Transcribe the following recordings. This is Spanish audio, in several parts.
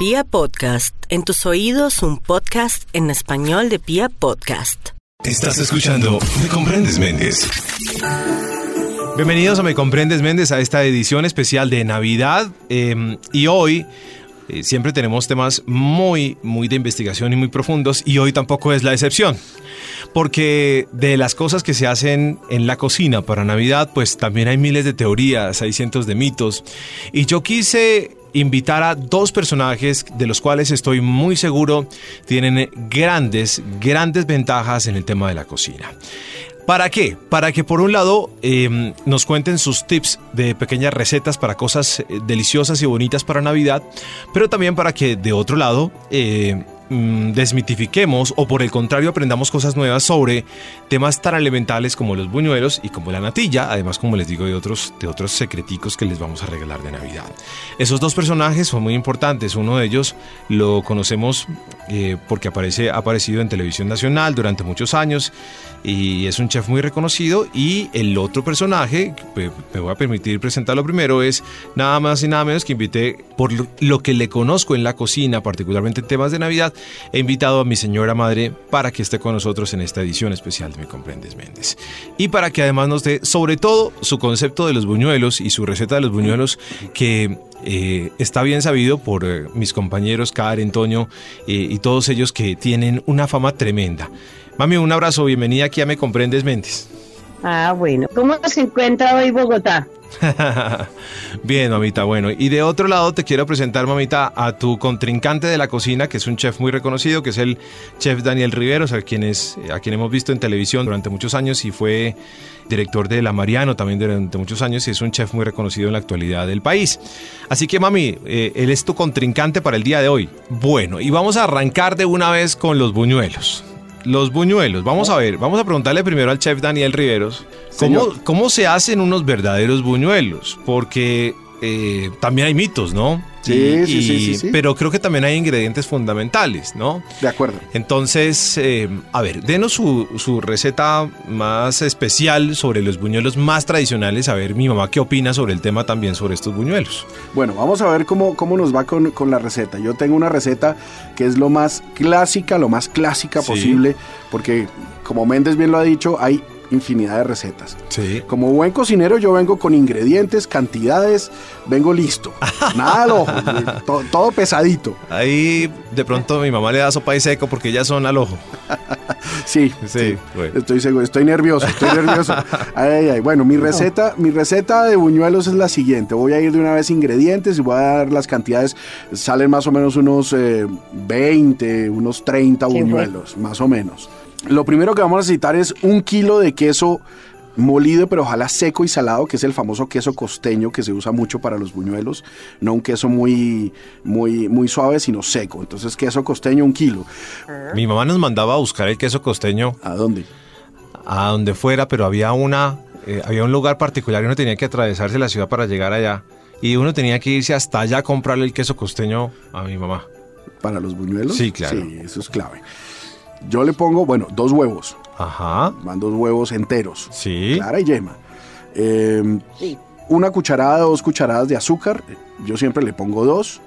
Pia Podcast, en tus oídos un podcast en español de Pia Podcast. Estás escuchando Me Comprendes Méndez. Bienvenidos a Me Comprendes Méndez a esta edición especial de Navidad. eh, y hoy eh, siempre tenemos temas muy, muy de investigación y muy profundos. Y hoy tampoco es la excepción. Porque de las cosas que se hacen en la cocina para Navidad, pues también hay miles de teorías, hay cientos de mitos. Y yo quise invitar a dos personajes de los cuales estoy muy seguro tienen grandes, grandes ventajas en el tema de la cocina. ¿Para qué? Para que por un lado eh, nos cuenten sus tips de pequeñas recetas para cosas eh, deliciosas y bonitas para Navidad, pero también para que de otro lado eh, mm, desmitifiquemos o por el contrario aprendamos cosas nuevas sobre temas tan elementales como los buñuelos y como la natilla, además como les digo de otros, de otros secreticos que les vamos a regalar de Navidad. Esos dos personajes son muy importantes, uno de ellos lo conocemos eh, porque aparece, ha aparecido en televisión nacional durante muchos años y es un chef muy reconocido y el otro personaje, me, me voy a permitir presentarlo primero, es nada más y nada menos que invité, por lo que le conozco en la cocina, particularmente en temas de Navidad, he invitado a mi señora madre para que esté con nosotros en esta edición especial de Me Comprendes Méndez. Y para que además nos dé sobre todo su concepto de los buñuelos y su receta de los buñuelos que eh, está bien sabido por eh, mis compañeros Karen, Toño eh, y todos ellos que tienen una fama tremenda. Mami, un abrazo, bienvenida aquí a Me Comprendes Méndez. Ah, bueno. ¿Cómo se encuentra hoy Bogotá? Bien, mamita, bueno. Y de otro lado te quiero presentar, mamita, a tu contrincante de la cocina, que es un chef muy reconocido, que es el chef Daniel Riveros, a quien, es, a quien hemos visto en televisión durante muchos años y fue director de La Mariano también durante muchos años y es un chef muy reconocido en la actualidad del país. Así que, mami, eh, él es tu contrincante para el día de hoy. Bueno, y vamos a arrancar de una vez con los buñuelos. Los buñuelos, vamos a ver, vamos a preguntarle primero al chef Daniel Riveros, ¿cómo, cómo se hacen unos verdaderos buñuelos? Porque eh, también hay mitos, ¿no? Sí, Y- sí, sí, y- sí, sí. Pero creo que también hay ingredientes fundamentales, ¿no? De acuerdo. Entonces, eh, a ver, denos su, su receta más especial sobre los buñuelos más tradicionales. A ver, mi mamá, ¿qué opina sobre el tema también sobre estos buñuelos? Bueno, vamos a ver cómo, cómo nos va con, con la receta. Yo tengo una receta que es lo más clásica, lo más clásica Sí. posible, porque como Méndez bien lo ha dicho, hay infinidad de recetas. Sí. Como buen cocinero yo vengo con ingredientes, cantidades, vengo listo. Nada al ojo, to- todo pesadito. Ahí de pronto mi mamá le da sopa y seco porque ellas son al ojo. Sí, Sí, bueno. Estoy seguro, estoy nervioso, estoy nervioso. Ay, ay, ay. Bueno, mi receta, mi receta de buñuelos es la siguiente. Voy a ir de una vez ingredientes y voy a dar las cantidades. Salen más o menos unos eh, 20, unos 30 Sí, buñuelos, más o menos. Lo primero que vamos a necesitar es un kilo de queso molido, pero ojalá seco y salado, que es el famoso queso costeño que se usa mucho para los buñuelos. No un queso muy, muy, muy suave, sino seco. Entonces, queso costeño, un kilo. Mi mamá nos mandaba a buscar el queso costeño ¿A dónde? a donde fuera, pero había una, eh, había un lugar particular y uno tenía que atravesarse la ciudad para llegar allá. Y uno tenía que irse hasta allá a comprarle el queso costeño a mi mamá. ¿Para los buñuelos? Sí, claro. Sí, eso es clave. Yo le pongo, bueno, dos huevos. Ajá. Van dos huevos enteros. Sí. Clara y yema. Eh, Sí. una cucharada, dos cucharadas de azúcar. Yo siempre le pongo dos.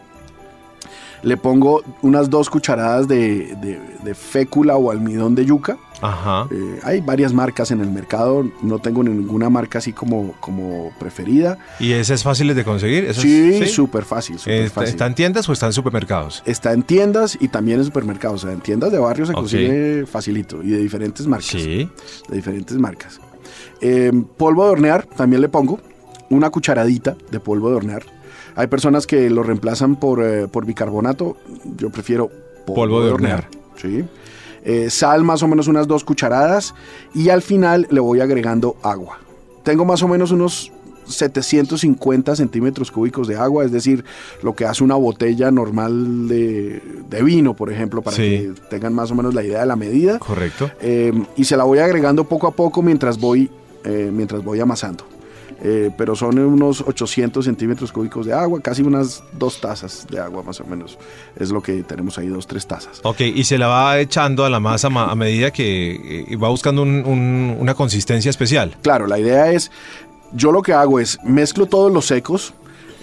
Le pongo unas dos cucharadas de, de- de fécula o almidón de yuca. Ajá. Eh, hay varias marcas en el mercado. No tengo ninguna marca así como, como preferida. ¿Y ese es fácil de conseguir? ¿Eso es- Sí, súper fácil, ¿Está, fácil. ¿Está en tiendas o está en supermercados? Está en tiendas y también en supermercados. O sea, en tiendas de barrio se consigue facilito y de diferentes marcas. Sí. De diferentes marcas. Eh, polvo de hornear, también le pongo una cucharadita de polvo de hornear. Hay personas que lo reemplazan por, eh, por bicarbonato. Yo prefiero polvo, Polvo de hornear. Sí. Eh, sal más o menos unas dos cucharadas y al final le voy agregando agua. Tengo más o menos unos 750 centímetros cúbicos de agua, es decir, lo que hace una botella normal de, de vino, por ejemplo, para Sí. que tengan más o menos la idea de la medida. Correcto. Eh, y se la voy agregando poco a poco mientras voy, eh, mientras voy amasando. Eh, pero son unos 800 centímetros cúbicos de agua, casi unas dos tazas de agua más o menos. Es lo que tenemos ahí, dos, tres tazas. Ok, y se la va echando a la masa ma- a medida que eh, va buscando un- un- una consistencia especial. Claro, la idea es, yo lo que hago es mezclo todos los secos,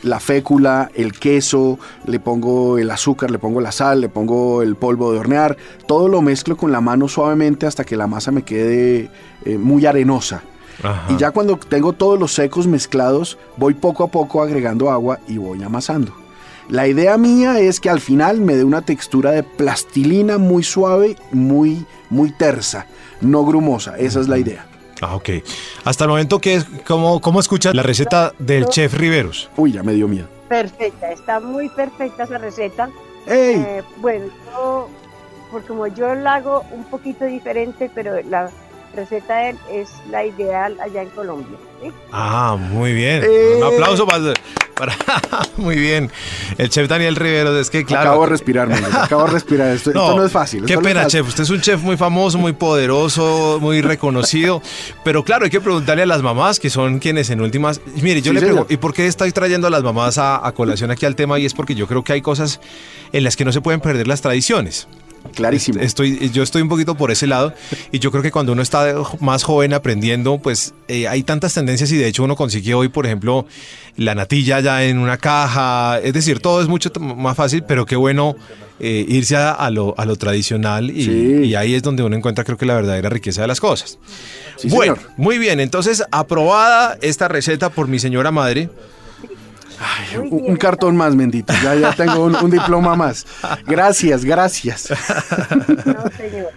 la fécula, el queso, le pongo el azúcar, le pongo la sal, le pongo el polvo de hornear, todo lo mezclo con la mano suavemente hasta que la masa me quede eh, muy arenosa. Ajá. Y ya cuando tengo todos los secos mezclados, voy poco a poco agregando agua y voy amasando. La idea mía es que al final me dé una textura de plastilina muy suave, muy, muy tersa, no grumosa. Esa es la idea. Ah, ok. Hasta el momento, ¿qué es, cómo, ¿cómo escuchas la receta del chef Riveros? Uy, ya me dio miedo. Perfecta, está muy perfecta esa receta. ¡Ey! Eh, bueno, yo, por como yo la hago un poquito diferente, pero la receta de él es la ideal allá en Colombia. ¿sí? Ah, muy bien. Eh. Un aplauso para, para- muy bien. El chef Daniel Riveros, es que claro. acabo de respirar, Méndez, acabo de respirar. Esto esto no, es fácil. Qué no pena, fácil. chef. Usted es un chef muy famoso, muy poderoso, muy reconocido. Pero claro, hay que preguntarle a las mamás, que son quienes en últimas. Mire, yo Sí, le pregunto, ¿y por qué estoy trayendo a las mamás a, a colación aquí al tema? Y es porque yo creo que hay cosas en las que no se pueden perder las tradiciones. Clarísimo. Estoy, yo estoy un poquito por ese lado y yo creo que cuando uno está más joven aprendiendo, pues eh, hay tantas tendencias y de hecho uno consigue hoy, por ejemplo, la natilla ya en una caja, es decir, todo es mucho más fácil, pero qué bueno eh, irse a, a lo, a lo tradicional y, Sí. y ahí es donde uno encuentra creo que la verdadera riqueza de las cosas. Sí, bueno, señor. muy bien, entonces aprobada esta receta por mi señora madre. Un, cartón más, Mendito. Ya, ya tengo un, un diploma más. Gracias, gracias. No, señor.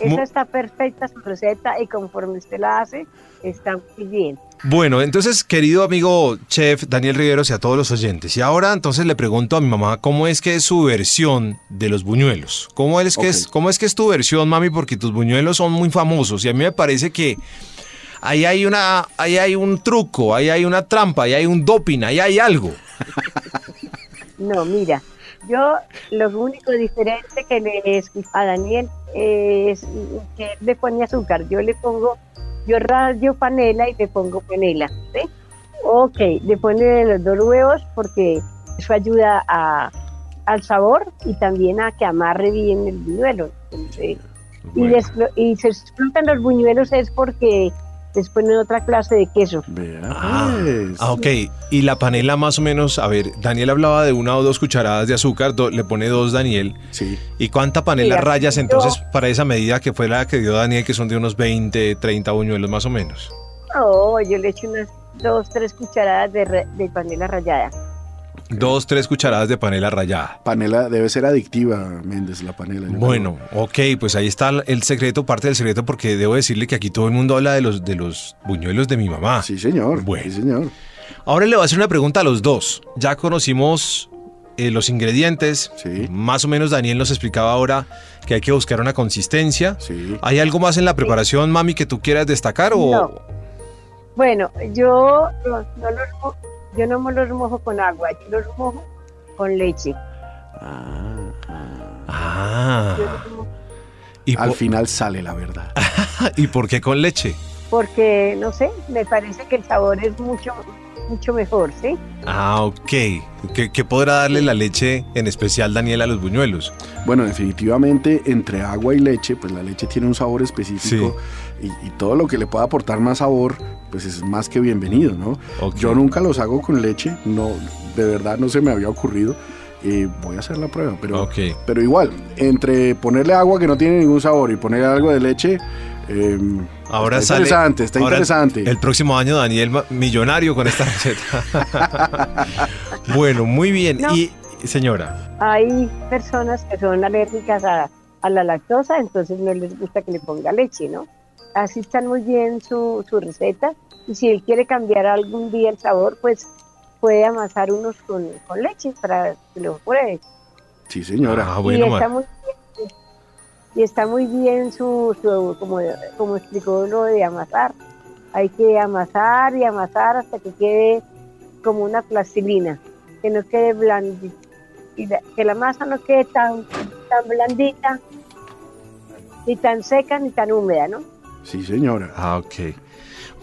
Esa está perfecta su receta y conforme usted la hace, está muy bien. Bueno, entonces, querido amigo chef Daniel Riveros y a todos los oyentes, y ahora entonces le pregunto a mi mamá cómo es que es su versión de los buñuelos. ¿Cómo es que, es, cómo es, que es tu versión, mami? Porque tus buñuelos son muy famosos y a mí me parece que ahí hay, una, ahí hay un truco, ahí hay una trampa, ahí hay un doping, ahí hay algo. No, mira, yo lo único diferente que le escuché a Daniel es que él le pone azúcar. Yo le pongo, yo rayo panela y le pongo panela. ¿sí? Ok, le pone los dos huevos porque eso ayuda a, al sabor y también a que amarre bien el buñuelo. Entonces, Bueno. y se explotan los buñuelos es porque les ponen otra clase de queso. Vea, Ah, pues. ah, ok. Y la panela más o menos, a ver, Daniel hablaba de una o dos cucharadas de azúcar, do- le pone dos Daniel. Sí. ¿Y cuánta panela Sí, rayas yo- entonces para esa medida que fue la que dio Daniel, que son de unos 20, 30 buñuelos más o menos? No, yo le echo unas dos, tres cucharadas de, ra- de panela rallada. Dos, tres cucharadas de panela rallada. Panela debe ser adictiva, Méndez, la panela. Bueno, ok, pues ahí está el secreto, parte del secreto, porque debo decirle que aquí todo el mundo habla de los, de los buñuelos de mi mamá. Sí, señor. Bueno. Sí, señor. Ahora le voy a hacer una pregunta a los dos. Ya conocimos eh, los ingredientes. Sí. Más o menos Daniel nos explicaba ahora que hay que buscar una consistencia. Sí. ¿Hay algo más en la preparación, mami, que tú quieras destacar? O... No. Bueno, yo no, mo- yo no me los mojo con agua, yo los mojo con leche. Ah, ah. Mojo ¿Y, Al final sale la verdad. ¿Y por qué con leche? porque, no sé, me parece que el sabor es mucho, mucho mejor, ¿sí? Ah, ok. ¿Qué, qué podrá darle la leche, en especial Daniel, a los buñuelos? Bueno, definitivamente entre agua y leche, pues la leche tiene un sabor específico y, y todo lo que le pueda aportar más sabor, pues es más que bienvenido, ¿no? Ok. Yo nunca los hago con leche, no, de verdad no se me había ocurrido. Eh, voy a hacer la prueba, pero, Ok. pero igual, entre ponerle agua que no tiene ningún sabor y ponerle algo de leche, eh, Ahora está sale- interesante, está ahora interesante. El próximo año Daniel millonario con esta receta. bueno, muy bien. No. Y señora, Hay personas que son alérgicas a, a la lactosa, entonces no les gusta que le ponga leche, ¿no? Así están muy bien su, su receta y si él quiere cambiar algún día el sabor, pues puede amasar unos con, con leche para que lo pruebe. Sí, señora. ah, bueno, y, está muy y está muy bien su, su- como, como explicó lo de amasar. Hay que amasar y amasar hasta que quede como una plastilina, que no quede blandita, y la- que la masa no quede tan, tan blandita, ni tan seca ni tan húmeda, ¿no? Sí, señora. Ah, ok.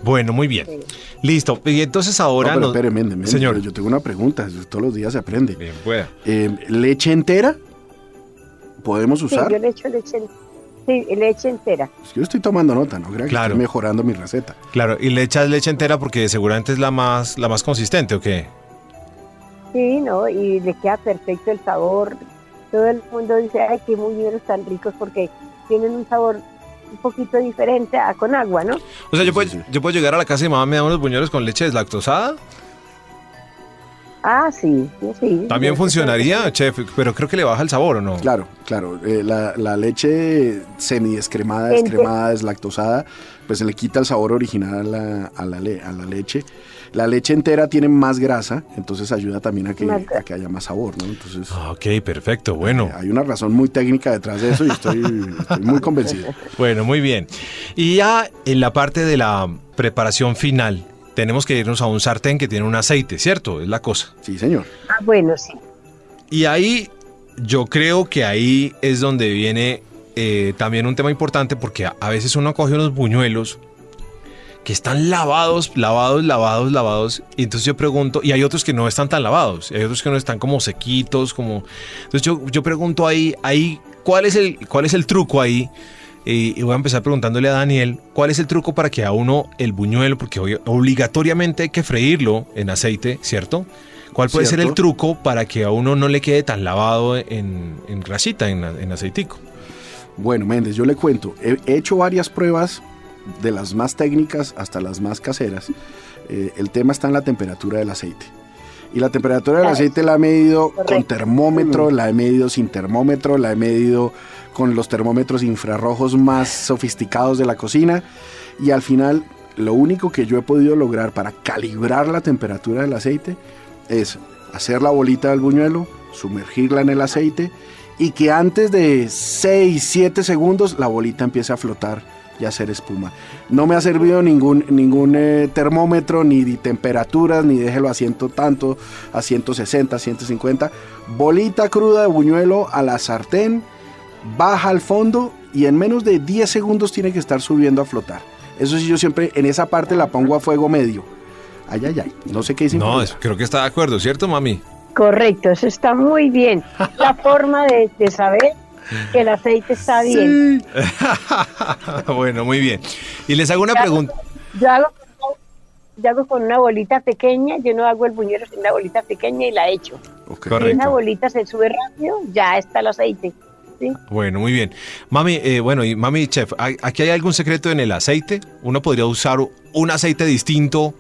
Bueno, muy bien. Sí. Listo. Y entonces No, ahora pero nos- espere, Méndez, Méndez, Señor. yo tengo una pregunta, todos los días se aprende. Bien, pueda. Eh, ¿Leche entera? ¿Podemos Sí, usar? yo le echo leche, en- sí, leche entera. Es que yo estoy tomando nota, no que Claro. estoy mejorando mi receta. Claro, y le echas leche entera porque seguramente es la más, la más consistente, ¿o qué? Sí, ¿no? Y le queda perfecto el sabor. Todo el mundo dice, ay, qué buñuelos tan ricos porque tienen un sabor un poquito diferente a con agua, ¿no? O sea, yo, Sí, puedo, sí, sí. yo puedo llegar a la casa y mamá me da unos buñuelos con leche deslactosada. Ah, sí, sí. También Sí, funcionaría, chef, pero creo que le baja el sabor, ¿o no? Claro, claro. eh, la, la leche semidescremada, descremada, deslactosada, pues se le quita el sabor original a la, a la, le- a la leche. La leche entera tiene más grasa, entonces ayuda también a que, a que haya más sabor, ¿no? Entonces Ah, Ok, perfecto, bueno. eh, hay una razón muy técnica detrás de eso y estoy, estoy muy convencido. Bueno, muy bien. Y ya en la parte de la preparación final, tenemos que irnos a un sartén que tiene un aceite, ¿cierto? Es la cosa. Sí, señor. Ah, bueno, sí. Y ahí, yo creo que ahí es donde viene eh, también un tema importante porque a, a veces uno coge unos buñuelos que están lavados, lavados, lavados, lavados. Y entonces yo pregunto, y hay otros que no están tan lavados, y hay otros que no están como sequitos, como... Entonces yo, yo pregunto ahí, ahí, ¿cuál es el, cuál es el truco ahí? Y, voy a empezar preguntándole a Daniel, ¿cuál es el truco para que a uno el buñuelo, porque obligatoriamente hay que freírlo en aceite, ¿cierto? ¿Cuál puede ser el truco para que a uno no le quede tan lavado en, en grasita, en, en aceitico? Bueno, Méndez, yo le cuento. He he hecho varias pruebas, de las más técnicas hasta las más caseras. Eh, el tema está en la temperatura del aceite. Y la temperatura del aceite la he medido con termómetro, la he medido sin termómetro, la he medido con los termómetros infrarrojos más sofisticados de la cocina. Y al final, lo único que yo he podido lograr para calibrar la temperatura del aceite es hacer la bolita del buñuelo, sumergirla en el aceite y que antes de 6, 7 segundos la bolita empiece a flotar y hacer espuma. No me ha servido ningún, ningún eh, termómetro, ni de temperaturas, ni déjelo a ciento tanto, a 160, 150. Bolita cruda de buñuelo a la sartén, baja al fondo y en menos de 10 segundos tiene que estar subiendo a flotar. Eso sí, yo siempre en esa parte la pongo a fuego medio. Ay, ay, ay. No sé qué dice. No, es- creo que está de acuerdo, ¿cierto, mami? Correcto, eso está muy bien. La forma de, de saber que el aceite está bien. bueno, muy bien. Y les hago una pregunta. Yo hago, yo hago con una bolita pequeña, yo no hago el buñuelo sin una bolita pequeña y la echo. Ok. Si esa bolita se sube rápido, ya está el aceite. ¿sí? Bueno, muy bien. Mami, eh, bueno, y mami, chef, ¿hay- ¿aquí hay algún secreto en el aceite? ¿Uno podría usar un aceite distinto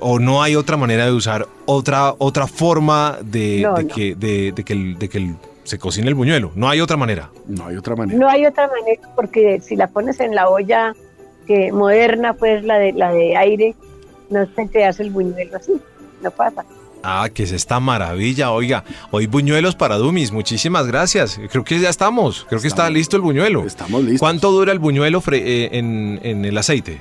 o no hay otra manera de usar otra, otra forma de, No, de no. que, de, de que, el- de que el- se cocine el buñuelo? No hay otra manera. No hay otra manera. No hay otra manera porque si la pones en la olla que moderna, pues la de la de aire, no se te hace el buñuelo así, no pasa. Ah, que es esta maravilla. Oiga, hoy buñuelos para Dumis. Muchísimas gracias. Creo que ya estamos. Creo que está listo el buñuelo. Estamos listos. ¿Cuánto dura el buñuelo fre- eh, en, en el aceite?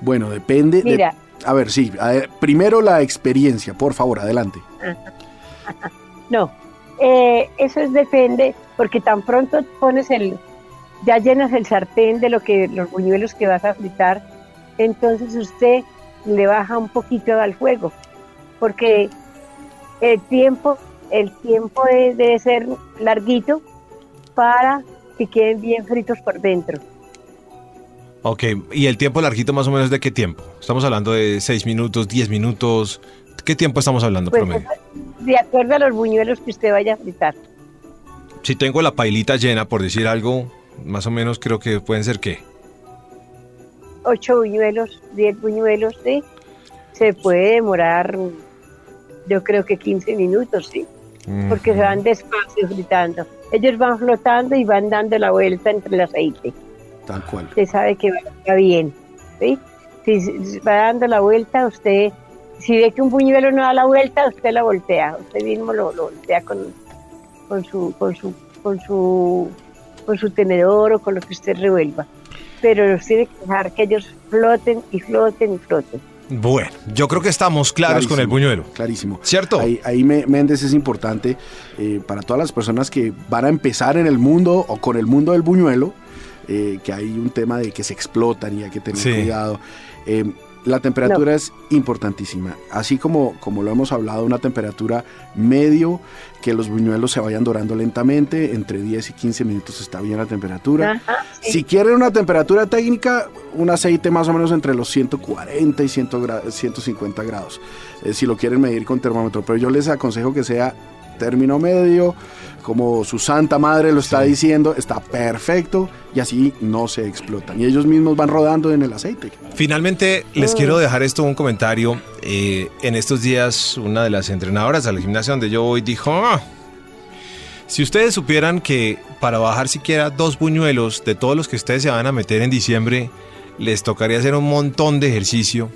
Bueno, depende. de- Mira, a ver, sí. a ver, primero la experiencia, por favor, adelante. no, eh, eso es depende, porque tan pronto pones el, ya llenas el sartén de lo que los buñuelos que vas a fritar, entonces usted le baja un poquito al fuego, porque el tiempo, el tiempo de- debe ser larguito para que queden bien fritos por dentro. Ok, ¿y el tiempo larguito más o menos de qué tiempo? Estamos hablando de 6 minutos, 10 minutos. ¿Qué tiempo estamos hablando Pues promedio? De acuerdo a los buñuelos que usted vaya a fritar. Si tengo la pailita llena, por decir algo, más o menos creo que pueden ser qué. ocho buñuelos, 10 buñuelos, ¿sí? Se puede demorar, yo creo que 15 minutos, ¿sí? Porque se van despacio fritando. Ellos van flotando y van dando la vuelta entre el aceite. Tal cual. Usted sabe que va bien, ¿sí? Si va dando la vuelta, usted, si ve que un buñuelo no da la vuelta, usted la voltea. Usted mismo lo, lo voltea con, con su, con su, con su, con su tenedor o con lo que usted revuelva. Pero los tiene que dejar que ellos floten y floten y floten. Bueno, yo creo que estamos claros con el Clarísimo, buñuelo. Clarísimo. ¿Cierto? Ahí, ahí Méndez es importante eh, para todas las personas que van a empezar en el mundo o con el mundo del buñuelo, eh, que hay un tema de que se explotan y hay que tener Sí. cuidado. Eh, La temperatura es importantísima. Así como, como lo hemos hablado, una temperatura medio, que los buñuelos se vayan dorando lentamente, entre 10 y 15 minutos está bien la temperatura. Ajá, sí. Si quieren una temperatura técnica, un aceite más o menos entre los 140 y 100 gra- 150 grados, eh, si lo quieren medir con termómetro. Pero yo les aconsejo que sea término medio, como su santa madre lo está diciendo, está perfecto y así no se explotan. Y ellos mismos van rodando en el aceite. Finalmente, les quiero dejar esto un comentario. Eh, en estos días, una de las entrenadoras al gimnasio donde yo voy dijo, "Ah, si ustedes supieran que para bajar siquiera dos buñuelos de todos los que ustedes se van a meter en diciembre, les tocaría hacer un montón de ejercicio.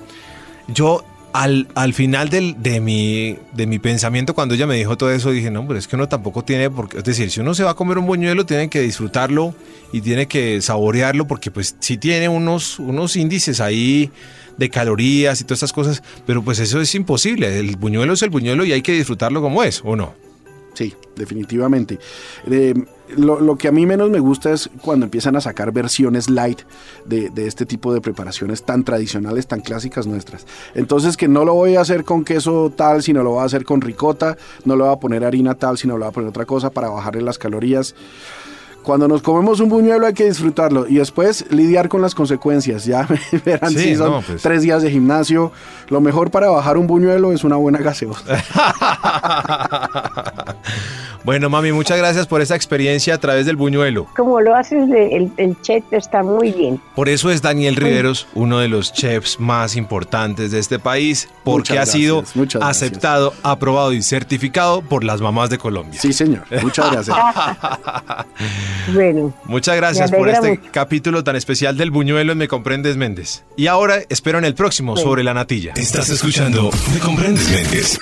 Yo al, al final del- de, mi, de mi pensamiento, cuando ella me dijo todo eso, dije, no, pero es que uno tampoco tiene por qué, es decir, si uno se va a comer un buñuelo, tiene que disfrutarlo y tiene que saborearlo, porque pues sí tiene unos, unos índices ahí de calorías y todas estas cosas, pero pues eso es imposible, el buñuelo es el buñuelo y hay que disfrutarlo como es, ¿o no? Sí, definitivamente. Lo, lo que a mí menos me gusta es cuando empiezan a sacar versiones light de, de este tipo de preparaciones tan tradicionales, tan clásicas nuestras. Entonces que no lo voy a hacer con queso tal, sino lo voy a hacer con ricota, no le voy a poner harina tal, sino le voy a poner otra cosa para bajarle las calorías. Cuando nos comemos un buñuelo hay que disfrutarlo y después lidiar con las consecuencias. Ya verán Sí, si son no, pues. tres días de gimnasio. Lo mejor para bajar un buñuelo es una buena gaseosa. Bueno, mami, muchas gracias por esa experiencia a través del buñuelo. Como lo haces, el, el chef está muy bien. Por eso es Daniel Riveros uno de los chefs más importantes de este país, porque Muchas ha sido gracias, muchas gracias. aceptado, aprobado y certificado por las mamás de Colombia. Sí, señor. Muchas gracias. Bueno, Muchas gracias por este mucho. capítulo tan especial del buñuelo en Me Comprendes Méndez. Y ahora espero en el próximo sobre la natilla. Estás escuchando Me Comprendes Méndez.